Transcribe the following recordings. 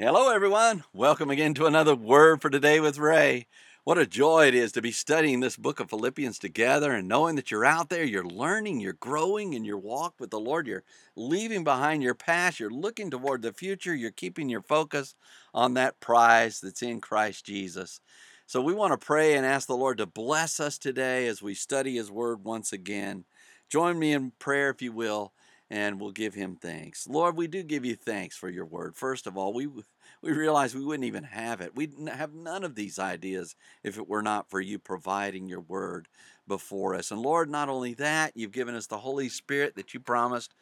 Hello, everyone. Welcome again to another Word for Today with Ray. What a joy it is to be studying this book of Philippians together and knowing that you're out there, you're learning, you're growing in your walk with the Lord. You're leaving behind your past, you're looking toward the future, you're keeping your focus on that prize that's in Christ Jesus. So we want to pray and ask the Lord to bless us today as we study His Word once again. Join me in prayer if you will and we'll give him thanks. Lord, we do give you thanks for your word. First of all, we we realize we wouldn't even have it. We'd have none of these ideas if it were not for you providing your word before us. And Lord, not only that, you've given us the Holy Spirit that you promised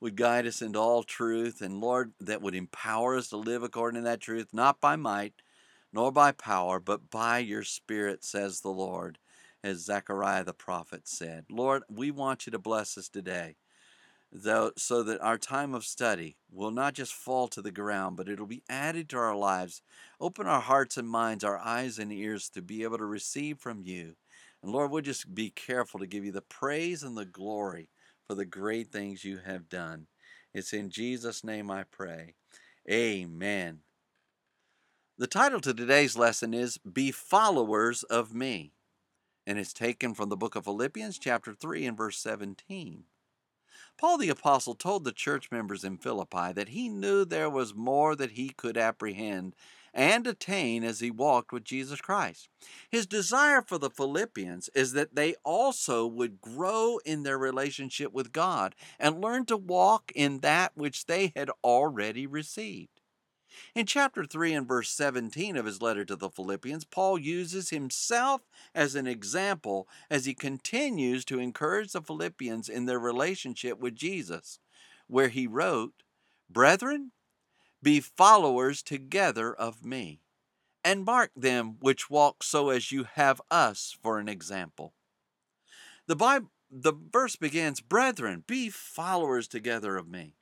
would guide us into all truth, and Lord, that would empower us to live according to that truth, not by might nor by power, but by your Spirit, says the Lord, as Zechariah the prophet said. Lord, we want you to bless us today though, so that our time of study will not just fall to the ground, but it'll be added to our lives. Open our hearts and minds, our eyes and ears to be able to receive from you. And Lord, we'll just be careful to give you the praise and the glory for the great things you have done. It's in Jesus' name I pray. Amen. The title to today's lesson is Be Followers of Me, and it's taken from the book of Philippians, chapter 3, and verse 17. Paul the Apostle told the church members in Philippi that he knew there was more that he could apprehend and attain as he walked with Jesus Christ. His desire for the Philippians is that they also would grow in their relationship with God and learn to walk in that which they had already received. In chapter 3 and verse 17 of his letter to the Philippians, Paul uses himself as an example as he continues to encourage the Philippians in their relationship with Jesus, where he wrote, Brethren, be followers together of me, and mark them which walk so as you have us for an example. The Bible the verse begins, Brethren, be followers together of me.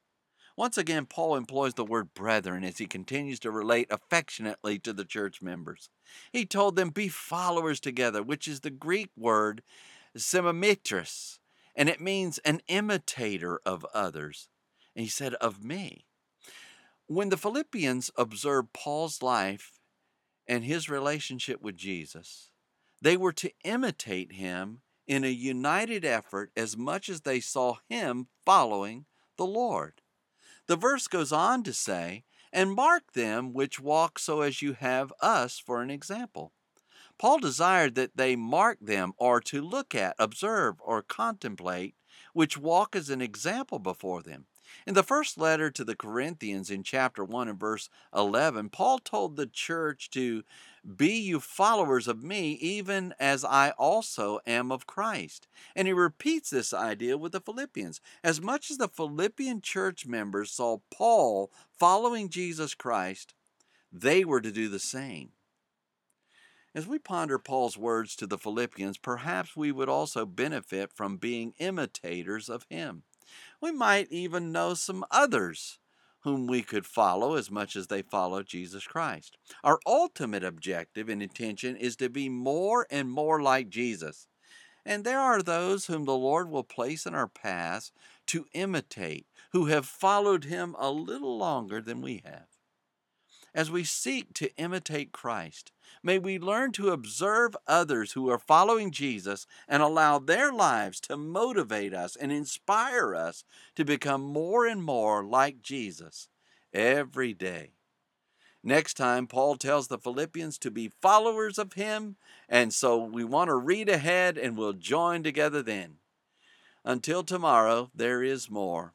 Once again, Paul employs the word brethren as he continues to relate affectionately to the church members. He told them, Be followers together, which is the Greek word summimetes, and it means an imitator of others. And he said, Of me. When the Philippians observed Paul's life and his relationship with Jesus, they were to imitate him in a united effort as much as they saw him following the Lord. The verse goes on to say, And mark them which walk so as you have us for an example. Paul desired that they mark them or to look at, observe, or contemplate, which walk as an example before them. In the first letter to the Corinthians in chapter 1 and verse 11, Paul told the church to be you followers of me, even as I also am of Christ. And he repeats this idea with the Philippians. As much as the Philippian church members saw Paul following Jesus Christ, they were to do the same. As we ponder Paul's words to the Philippians, perhaps we would also benefit from being imitators of him. We might even know some others whom we could follow as much as they follow Jesus Christ. Our ultimate objective and intention is to be more and more like Jesus. And there are those whom the Lord will place in our paths to imitate, who have followed him a little longer than we have. As we seek to imitate Christ, may we learn to observe others who are following Jesus and allow their lives to motivate us and inspire us to become more and more like Jesus every day. Next time, Paul tells the Philippians to be followers of him, and so we want to read ahead and we'll join together then. Until tomorrow, there is more.